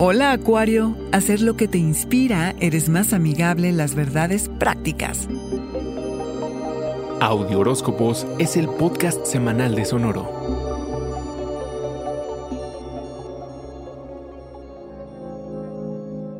Hola Acuario, hacer lo que te inspira, eres más amigable en las verdades prácticas. Audio Horóscopos es el podcast semanal de Sonoro.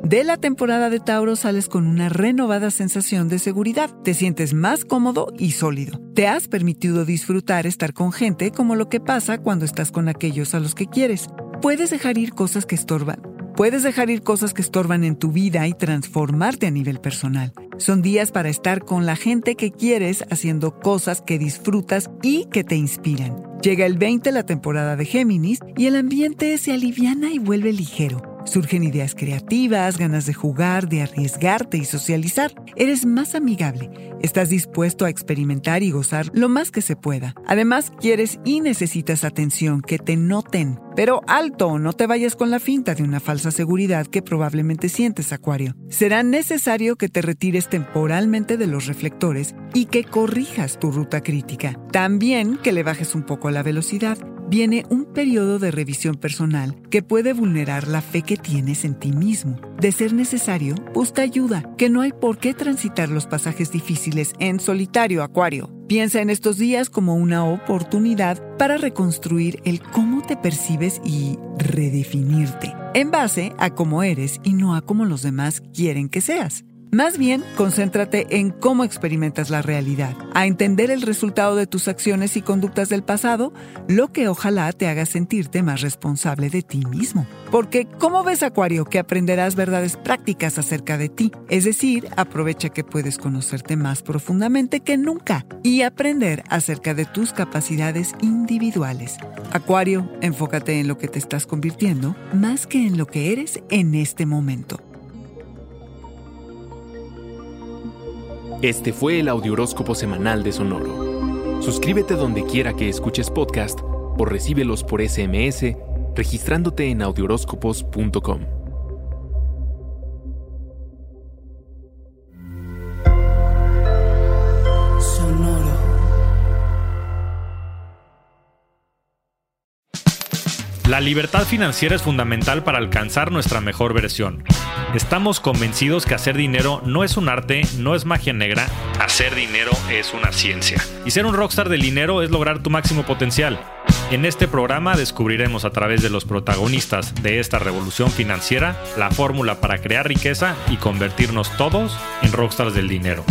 De la temporada de Tauro sales con una renovada sensación de seguridad. Te sientes más cómodo y sólido. Te has permitido disfrutar estar con gente como lo que pasa cuando estás con aquellos a los que quieres. Puedes dejar ir cosas que estorban Puedes dejar ir cosas que estorban en tu vida y transformarte a nivel personal. Son días para estar con la gente que quieres haciendo cosas que disfrutas y que te inspiran. Llega el 20 la temporada de Géminis y el ambiente se aliviana y vuelve ligero. Surgen ideas creativas, ganas de jugar, de arriesgarte y socializar. Eres más amigable. Estás dispuesto a experimentar y gozar lo más que se pueda. Además, quieres y necesitas atención, que te noten. Pero alto, no te vayas con la finta de una falsa seguridad que probablemente sientes, Acuario. Será necesario que te retires temporalmente de los reflectores y que corrijas tu ruta crítica. También que le bajes un poco la velocidad viene un periodo de revisión personal que puede vulnerar la fe que tienes en ti mismo. De ser necesario, busca ayuda, que no hay por qué transitar los pasajes difíciles en solitario, Acuario. Piensa en estos días como una oportunidad para reconstruir el cómo te percibes y redefinirte, en base a cómo eres y no a cómo los demás quieren que seas. Más bien, concéntrate en cómo experimentas la realidad, a entender el resultado de tus acciones y conductas del pasado, lo que ojalá te haga sentirte más responsable de ti mismo. Porque, ¿cómo ves, Acuario, que aprenderás verdades prácticas acerca de ti? Es decir, aprovecha que puedes conocerte más profundamente que nunca y aprender acerca de tus capacidades individuales. Acuario, enfócate en lo que te estás convirtiendo más que en lo que eres en este momento. Este fue el Audioróscopo Semanal de Sonoro. Suscríbete donde quiera que escuches podcast o recíbelos por SMS registrándote en audioróscopos.com. La libertad financiera es fundamental para alcanzar nuestra mejor versión. Estamos convencidos que hacer dinero no es un arte, no es magia negra, hacer dinero es una ciencia. Y ser un rockstar del dinero es lograr tu máximo potencial. En este programa descubriremos a través de los protagonistas de esta revolución financiera la fórmula para crear riqueza y convertirnos todos en rockstars del dinero.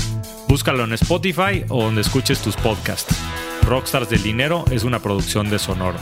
Búscalo en Spotify o donde escuches tus podcasts. Rockstars del Dinero es una producción de Sonoro.